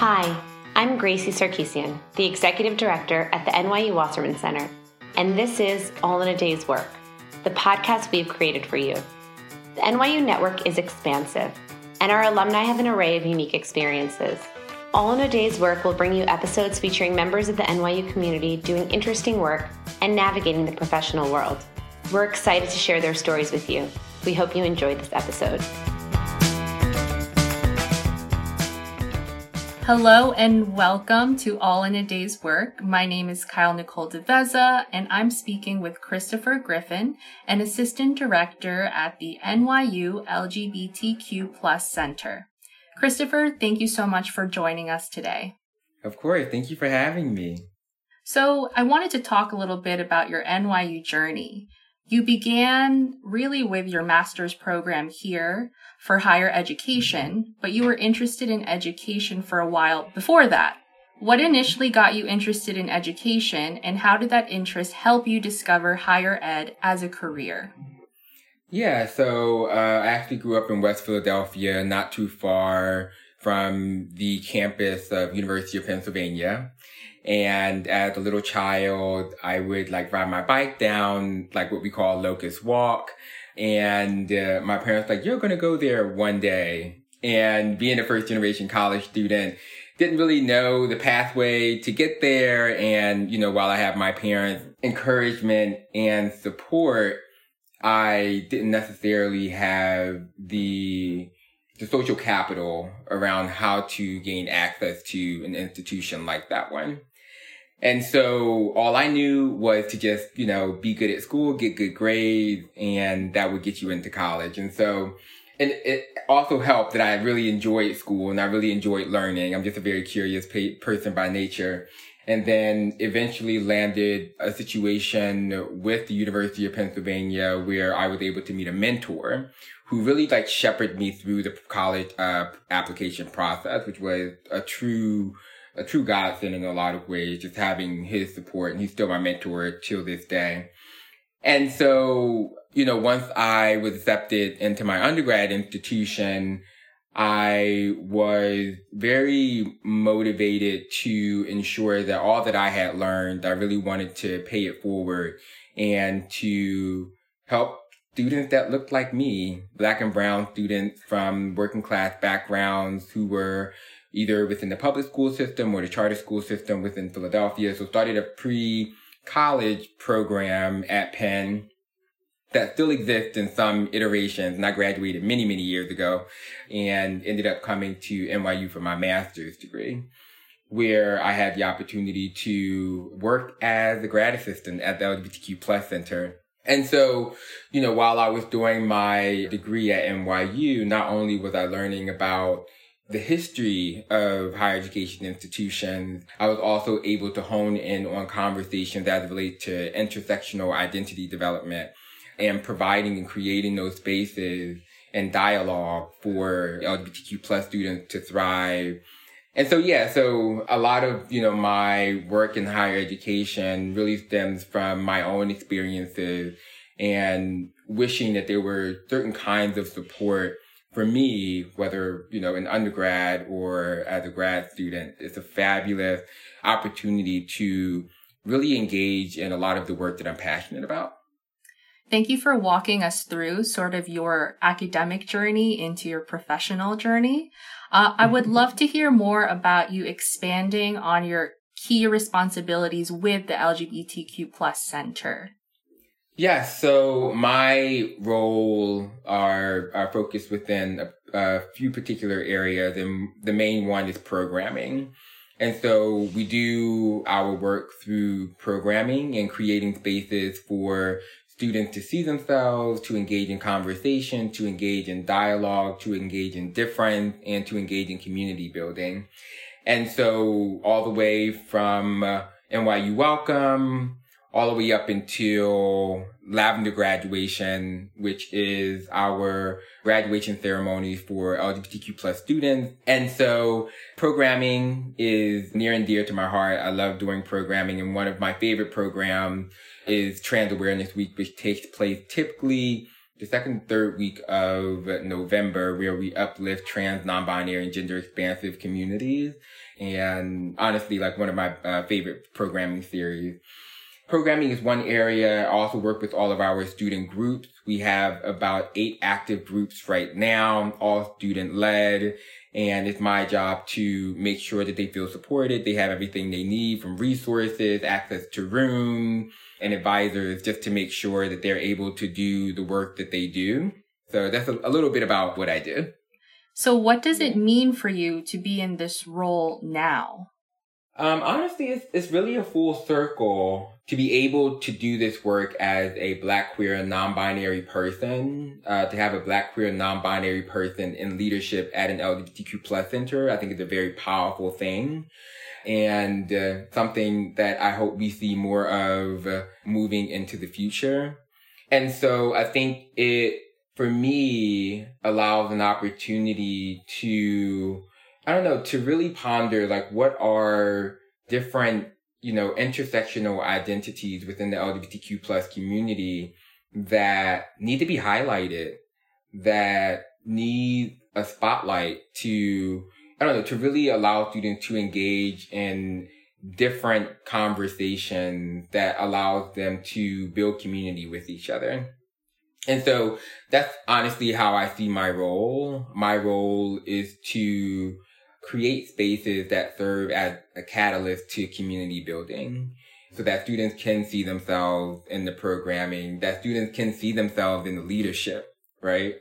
Hi, I'm Gracie Sarkisian, the Executive Director at the NYU Wasserman Center, and this is All in a Day's Work, the podcast we've created for you. The NYU network is expansive, and our alumni have an array of unique experiences. All in a Day's Work will bring you episodes featuring members of the NYU community doing interesting work and navigating the professional world. We're excited to share their stories with you. We hope you enjoyed this episode. Hello and welcome to All in a Day's Work. My name is Kyle Nicole DeVeza, and I'm speaking with Christopher Griffin, an assistant director at the NYU LGBTQ Plus Center. Christopher, thank you so much for joining us today. Of course. Thank you for having me. So, I wanted to talk a little bit about your NYU journey. You began really with your master's program here for higher education, but you were interested in education for a while before that. What initially got you interested in education, and how did that interest help you discover higher ed as a career? Yeah, so uh, I actually grew up in West Philadelphia, not too far from the campus of University of Pennsylvania. And as a little child, I would like ride my bike down like what we call Locust Walk. And uh, my parents like, you're going to go there one day. And being a first generation college student, didn't really know the pathway to get there. And, you know, while I have my parents' encouragement and support, I didn't necessarily have the the social capital around how to gain access to an institution like that one. And so all I knew was to just, you know, be good at school, get good grades, and that would get you into college. And so, and it also helped that I really enjoyed school and I really enjoyed learning. I'm just a very curious person by nature. And then eventually landed a situation with the University of Pennsylvania where I was able to meet a mentor who really like shepherded me through the college uh, application process, which was a true a true godsend in a lot of ways, just having his support. And he's still my mentor till this day. And so, you know, once I was accepted into my undergrad institution, I was very motivated to ensure that all that I had learned, I really wanted to pay it forward and to help students that looked like me, black and brown students from working class backgrounds who were either within the public school system or the charter school system within Philadelphia. So started a pre-college program at Penn that still exists in some iterations. And I graduated many, many years ago and ended up coming to NYU for my master's degree where I had the opportunity to work as a grad assistant at the LGBTQ plus center. And so, you know, while I was doing my degree at NYU, not only was I learning about the history of higher education institutions, I was also able to hone in on conversations as relate to intersectional identity development and providing and creating those spaces and dialogue for LGBTQ plus students to thrive. And so, yeah, so a lot of, you know, my work in higher education really stems from my own experiences and wishing that there were certain kinds of support for me, whether, you know, an undergrad or as a grad student, it's a fabulous opportunity to really engage in a lot of the work that I'm passionate about. Thank you for walking us through sort of your academic journey into your professional journey. Uh, I would love to hear more about you expanding on your key responsibilities with the LGBTQ plus center. Yeah, so my role are are focused within a, a, few particular areas, and the main one is programming. And so we do our work through programming and creating spaces for students to see themselves, to engage in conversation, to engage in dialogue, to engage in difference, and to engage in community building. And so all the way from uh, NYU Welcome all the way up until Lavender graduation, which is our graduation ceremony for LGBTQ plus students. And so programming is near and dear to my heart. I love doing programming and one of my favorite programs is Trans Awareness Week, which takes place typically the second, third week of November where we uplift trans, non-binary, and gender expansive communities. And honestly, like one of my uh, favorite programming series. Programming is one area. I also work with all of our student groups. We have about eight active groups right now, all student led. And it's my job to make sure that they feel supported. They have everything they need from resources, access to room, and advisors just to make sure that they're able to do the work that they do. So that's a, a little bit about what I do. So what does it mean for you to be in this role now? Um, honestly, it's, it's really a full circle to be able to do this work as a black, queer, non-binary person, uh, to have a black, queer, non-binary person in leadership at an LGBTQ plus center, I think is a very powerful thing and uh, something that I hope we see more of uh, moving into the future. And so I think it, for me, allows an opportunity to, I don't know, to really ponder like what are different, you know, intersectional identities within the LGBTQ plus community that need to be highlighted, that need a spotlight to I don't know, to really allow students to engage in different conversations that allows them to build community with each other. And so that's honestly how I see my role. My role is to create spaces that serve as a catalyst to community building mm-hmm. so that students can see themselves in the programming, that students can see themselves in the leadership, right?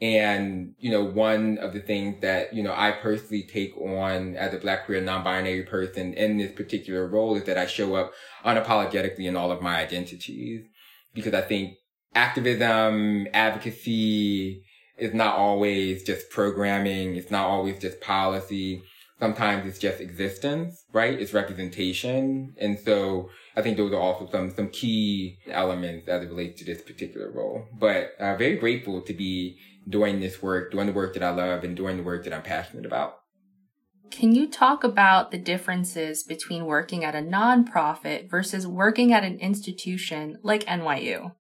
And, you know, one of the things that, you know, I personally take on as a black queer non-binary person in this particular role is that I show up unapologetically in all of my identities because I think activism, advocacy is not always just programming. It's not always just policy. Sometimes it's just existence, right? It's representation. And so I think those are also some, some key elements as it relates to this particular role. But uh, very grateful to be doing this work, doing the work that I love and doing the work that I'm passionate about. Can you talk about the differences between working at a nonprofit versus working at an institution like NYU?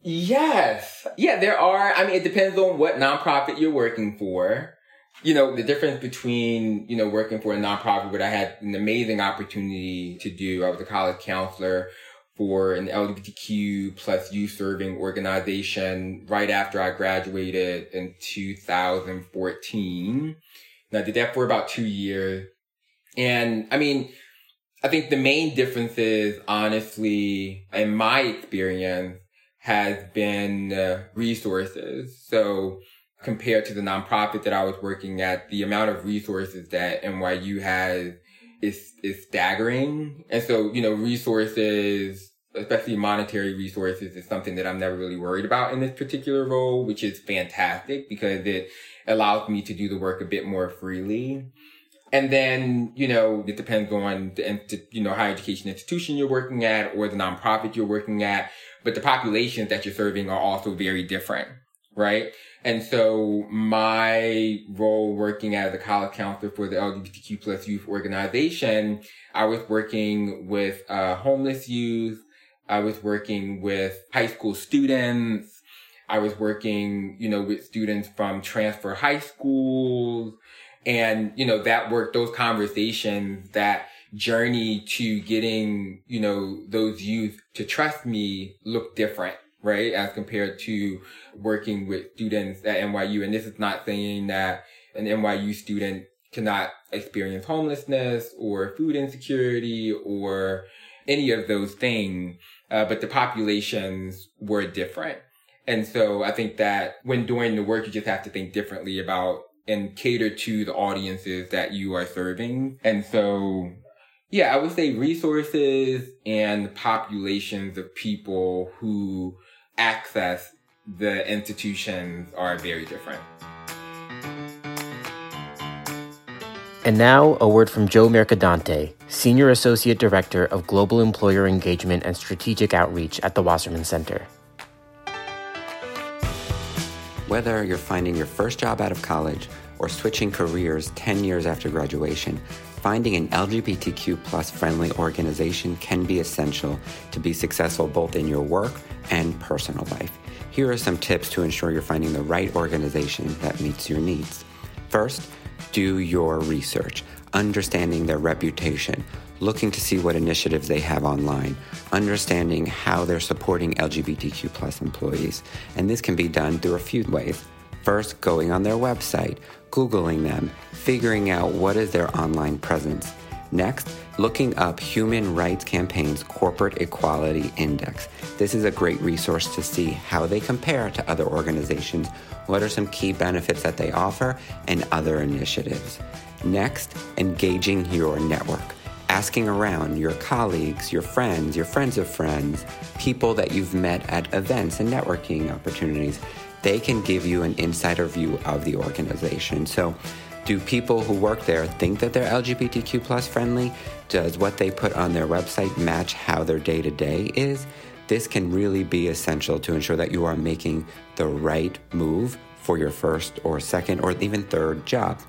Yes. Yeah, there are. I mean, it depends on what nonprofit you're working for. You know, the difference between, you know, working for a nonprofit, what I had an amazing opportunity to do. I was a college counselor for an LGBTQ plus youth serving organization right after I graduated in 2014. And I did that for about two years. And I mean, I think the main differences, honestly, in my experience, has been uh, resources. So compared to the nonprofit that I was working at, the amount of resources that NYU has is is staggering. And so, you know, resources, especially monetary resources, is something that I'm never really worried about in this particular role, which is fantastic because it allows me to do the work a bit more freely. And then, you know, it depends on the, you know, higher education institution you're working at or the nonprofit you're working at. But the populations that you're serving are also very different, right? And so my role working as a college counselor for the LGBTQ plus youth organization, I was working with uh, homeless youth. I was working with high school students. I was working, you know, with students from transfer high schools. And, you know, that work, those conversations, that journey to getting, you know, those youth to trust me look different right? As compared to working with students at NYU. And this is not saying that an NYU student cannot experience homelessness or food insecurity or any of those things. Uh, but the populations were different. And so I think that when doing the work, you just have to think differently about and cater to the audiences that you are serving. And so yeah, I would say resources and populations of people who access the institutions are very different. And now, a word from Joe Mercadante, Senior Associate Director of Global Employer Engagement and Strategic Outreach at the Wasserman Center. Whether you're finding your first job out of college or switching careers 10 years after graduation, finding an LGBTQ plus friendly organization can be essential to be successful both in your work and personal life. Here are some tips to ensure you're finding the right organization that meets your needs. First, do your research, understanding their reputation, looking to see what initiatives they have online, understanding how they're supporting LGBTQ plus employees. And this can be done through a few ways. First, going on their website, Googling them, figuring out what is their online presence. Next, looking up Human Rights Campaign's Corporate Equality Index. This is a great resource to see how they compare to other organizations, what are some key benefits that they offer, and other initiatives. Next, engaging your network. Asking around your colleagues, your friends, your friends of friends, people that you've met at events and networking opportunities. They can give you an insider view of the organization. So, do people who work there think that they're LGBTQ plus friendly? Does what they put on their website match how their day to day is? This can really be essential to ensure that you are making the right move for your first or second or even third job.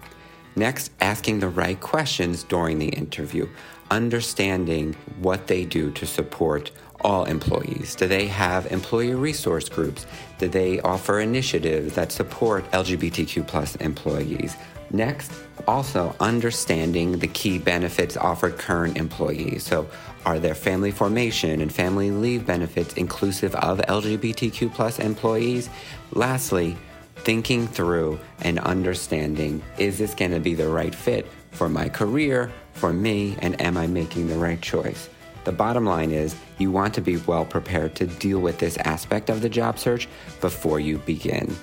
Next, asking the right questions during the interview, understanding what they do to support all employees? Do they have employee resource groups? They offer initiatives that support LGBTQ plus employees? Next, also understanding the key benefits offered current employees. So, are there family formation and family leave benefits inclusive of LGBTQ plus employees? Lastly, thinking through and understanding is this going to be the right fit for my career, for me, and am I making the right choice? The bottom line is you want to be well prepared to deal with this aspect of the job search before you begin.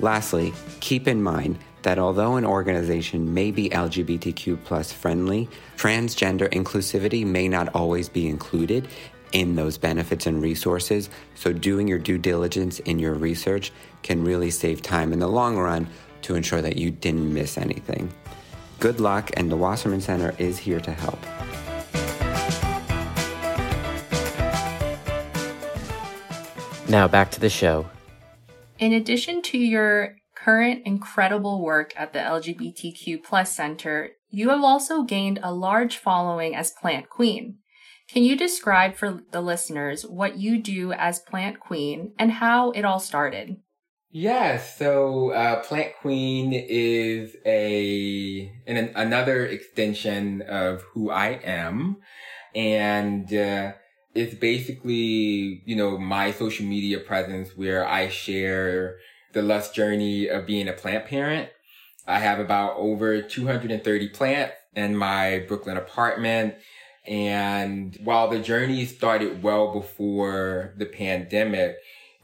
Lastly, keep in mind that although an organization may be LGBTQ plus friendly, transgender inclusivity may not always be included in those benefits and resources. So, doing your due diligence in your research can really save time in the long run to ensure that you didn't miss anything. Good luck, and the Wasserman Center is here to help. Now back to the show. In addition to your current incredible work at the LGBTQ plus center, you have also gained a large following as Plant Queen. Can you describe for the listeners what you do as Plant Queen and how it all started? Yeah, so uh, Plant Queen is a an, another extension of who I am, and uh, it's basically you know my social media presence where I share the lust journey of being a plant parent. I have about over 230 plants in my Brooklyn apartment. And while the journey started well before the pandemic,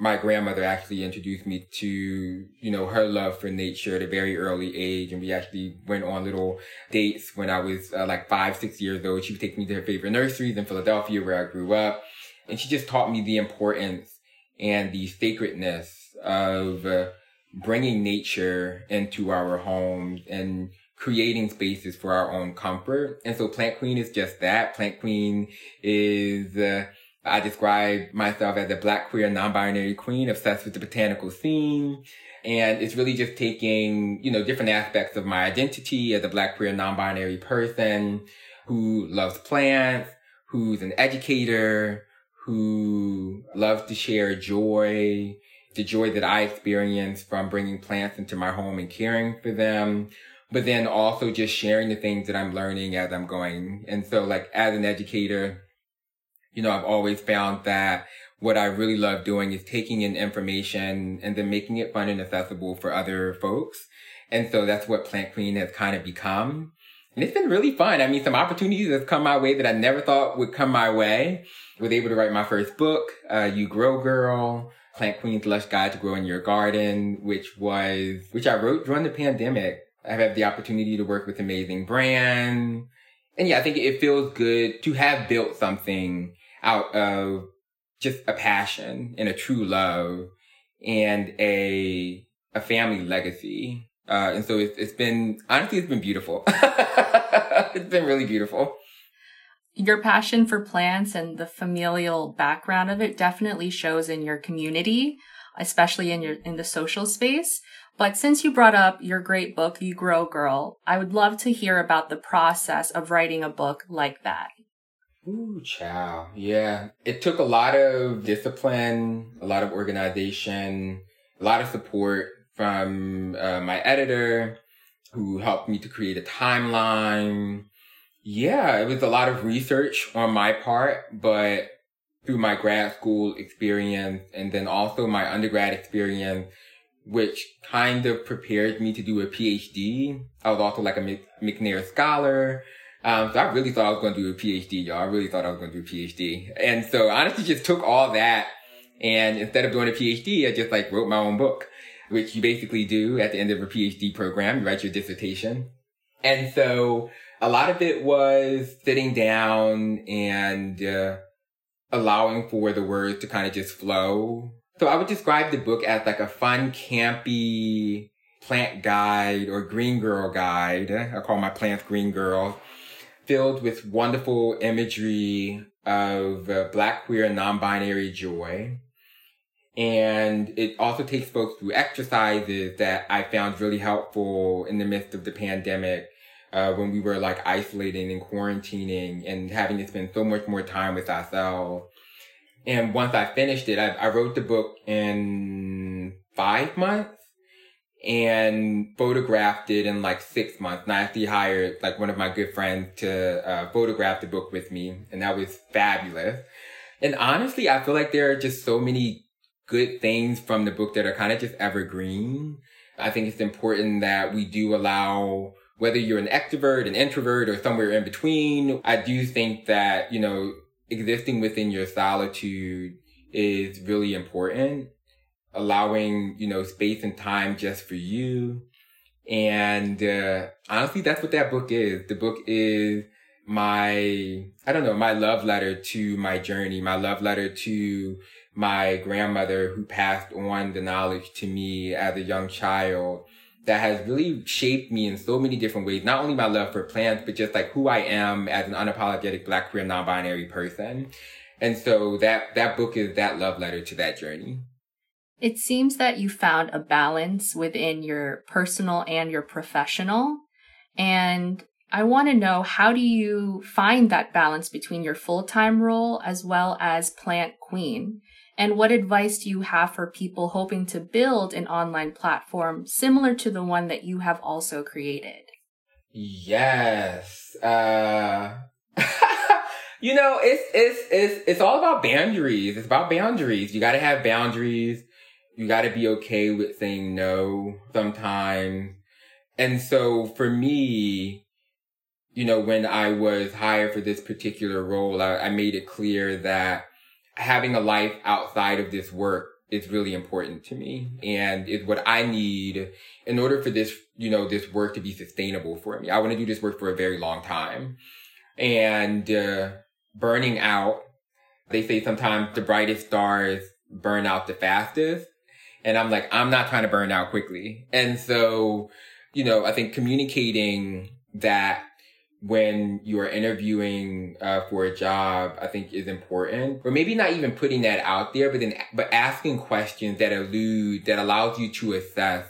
my grandmother actually introduced me to, you know, her love for nature at a very early age. And we actually went on little dates when I was uh, like five, six years old. She would take me to her favorite nurseries in Philadelphia where I grew up. And she just taught me the importance and the sacredness of uh, bringing nature into our homes and creating spaces for our own comfort. And so Plant Queen is just that. Plant Queen is, uh, I describe myself as a black queer non-binary queen obsessed with the botanical scene. And it's really just taking, you know, different aspects of my identity as a black queer non-binary person who loves plants, who's an educator, who loves to share joy, the joy that I experience from bringing plants into my home and caring for them, but then also just sharing the things that I'm learning as I'm going. And so like as an educator, you know, I've always found that what I really love doing is taking in information and then making it fun and accessible for other folks. And so that's what Plant Queen has kind of become. And it's been really fun. I mean, some opportunities have come my way that I never thought would come my way. I was able to write my first book, uh, You Grow Gurl, Plant Queen's Lush Guide to Growing Your Garden, which was, which I wrote during the pandemic. I've had the opportunity to work with amazing brands. And yeah, I think it feels good to have built something out of just a passion and a true love and a, a family legacy. Uh, and so it's, it's been, honestly, it's been beautiful. it's been really beautiful. Your passion for plants and the familial background of it definitely shows in your community, especially in your, in the social space. But since you brought up your great book, You Grow Gurl, I would love to hear about the process of writing a book like that. Ooh, chow. Yeah. It took a lot of discipline, a lot of organization, a lot of support from uh, my editor who helped me to create a timeline. Yeah, it was a lot of research on my part, but through my grad school experience and then also my undergrad experience, which kind of prepared me to do a PhD. I was also like a McNair scholar. Um, so I really thought I was going to do a PhD, y'all. I really thought I was going to do a PhD. And so I honestly just took all that and instead of doing a PhD, I just like wrote my own book, which you basically do at the end of a PhD program. You write your dissertation. And so a lot of it was sitting down and, uh, allowing for the words to kind of just flow. So I would describe the book as like a fun, campy plant guide or green girl guide. I call my plants green girls filled with wonderful imagery of uh, black, queer, and non-binary joy. And it also takes folks through exercises that I found really helpful in the midst of the pandemic, uh, when we were like isolating and quarantining and having to spend so much more time with ourselves. And once I finished it, I, I wrote the book in five months and photographed it in like six months. And I actually hired like one of my good friends to uh, photograph the book with me, and that was fabulous. And honestly, I feel like there are just so many good things from the book that are kind of just evergreen. I think it's important that we do allow whether you're an extrovert, an introvert, or somewhere in between. I do think that, you know, existing within your solitude is really important allowing, you know, space and time just for you. And, uh, honestly, that's what that book is. The book is my, I don't know, my love letter to my journey, my love letter to my grandmother who passed on the knowledge to me as a young child that has really shaped me in so many different ways. Not only my love for plants, but just like who I am as an unapologetic black queer non-binary person. And so that, that book is that love letter to that journey. It seems that you found a balance within your personal and your professional. And I want to know how do you find that balance between your full-time role as well as plant queen? And what advice do you have for people hoping to build an online platform similar to the one that you have also created? Yes. Uh you know, it's it's it's it's all about boundaries. It's about boundaries. You got to have boundaries you got to be okay with saying no sometimes. And so for me, you know, when I was hired for this particular role, I, I made it clear that having a life outside of this work is really important to me and is what I need in order for this, you know, this work to be sustainable for me. I want to do this work for a very long time and, uh, burning out. They say sometimes the brightest stars burn out the fastest. And I'm like, I'm not trying to burn out quickly. And so, you know, I think communicating that when you are interviewing uh, for a job, I think is important. Or maybe not even putting that out there, but then, but asking questions that elude, that allows you to assess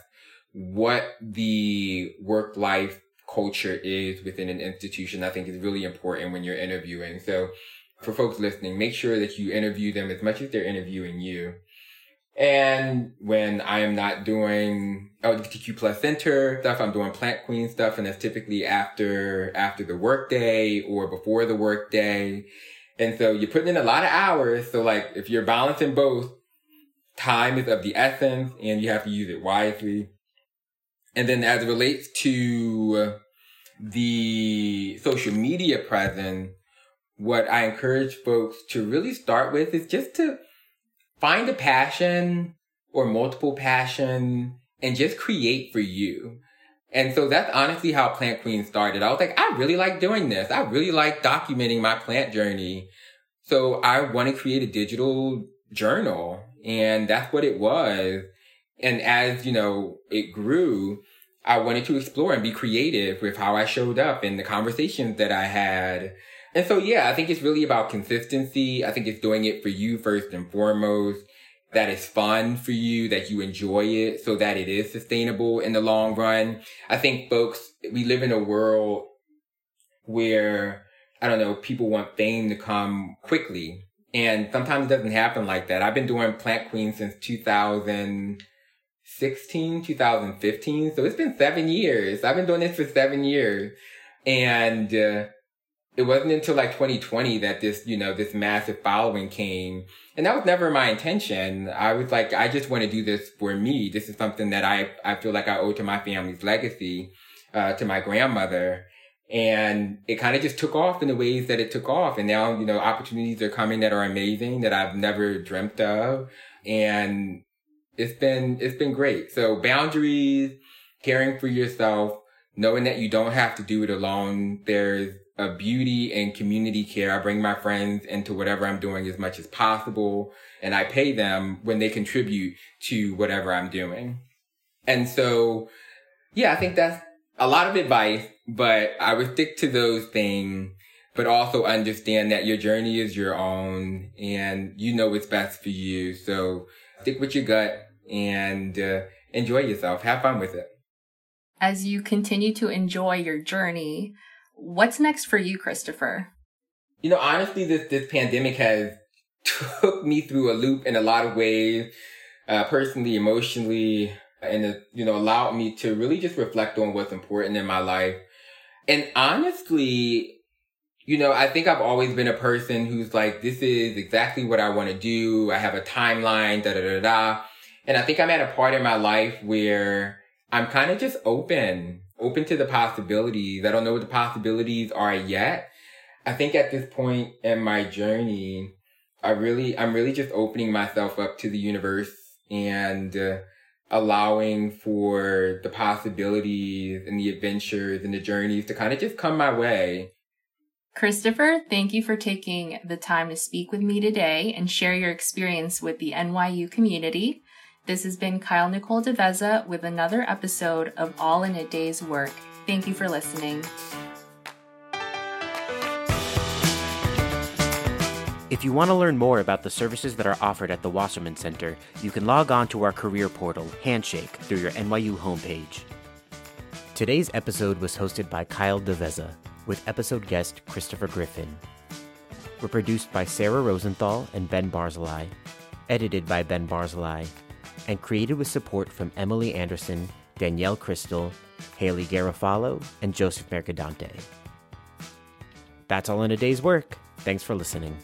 what the work life culture is within an institution. I think is really important when you're interviewing. So for folks listening, make sure that you interview them as much as they're interviewing you. And when I am not doing LGBTQ plus center stuff, I'm doing plant queen stuff, and that's typically after after the workday or before the workday. And so you're putting in a lot of hours. So like if you're balancing both, time is of the essence, and you have to use it wisely. And then as it relates to the social media presence, what I encourage folks to really start with is just to find a passion or multiple passion and just create for you. And so that's honestly how Plant Queen started. I was like, I really like doing this. I really like documenting my plant journey. So I want to create a digital journal and that's what it was. And as, you know, it grew, I wanted to explore and be creative with how I showed up and the conversations that I had and so, yeah, I think it's really about consistency. I think it's doing it for you first and foremost. That is fun for you, that you enjoy it so that it is sustainable in the long run. I think folks, we live in a world where I don't know, people want fame to come quickly. And sometimes it doesn't happen like that. I've been doing Plant Queen since 2016, 2015. So it's been seven years. I've been doing this for seven years. And, uh, it wasn't until like 2020 that this, you know, this massive following came. And that was never my intention. I was like, I just want to do this for me. This is something that I, I feel like I owe to my family's legacy, uh, to my grandmother. And it kind of just took off in the ways that it took off. And now, you know, opportunities are coming that are amazing that I've never dreamt of. And it's been, it's been great. So boundaries, caring for yourself, knowing that you don't have to do it alone. There's beauty and community care. I bring my friends into whatever I'm doing as much as possible and I pay them when they contribute to whatever I'm doing. And so, yeah, I think that's a lot of advice, but I would stick to those things, but also understand that your journey is your own and you know what's best for you. So stick with your gut and uh, enjoy yourself. Have fun with it. As you continue to enjoy your journey, What's next for you, Christopher? You know, honestly, this, this pandemic has took me through a loop in a lot of ways, uh, personally, emotionally, and, it, you know, allowed me to really just reflect on what's important in my life. And honestly, you know, I think I've always been a person who's like, this is exactly what I want to do. I have a timeline, da da da da. And I think I'm at a part in my life where I'm kind of just open open to the possibilities. I don't know what the possibilities are yet. I think at this point in my journey, I really, I'm really just opening myself up to the universe and uh, allowing for the possibilities and the adventures and the journeys to kind of just come my way. Christopher, thank you for taking the time to speak with me today and share your experience with the NYU community. This has been Kyle Nicole DeVeza with another episode of All in a Day's Work. Thank you for listening. If you want to learn more about the services that are offered at the Wasserman Center, you can log on to our career portal, Handshake, through your NYU homepage. Today's episode was hosted by Kyle DeVeza, with episode guest Christopher Griffin. We're produced by Sarah Rosenthal and Ben Barzilai, edited by Ben Barzilai, and created with support from Emily Anderson, Danielle Crystal, Haley Garofalo, and Joseph Mercadante. That's all in a day's work. Thanks for listening.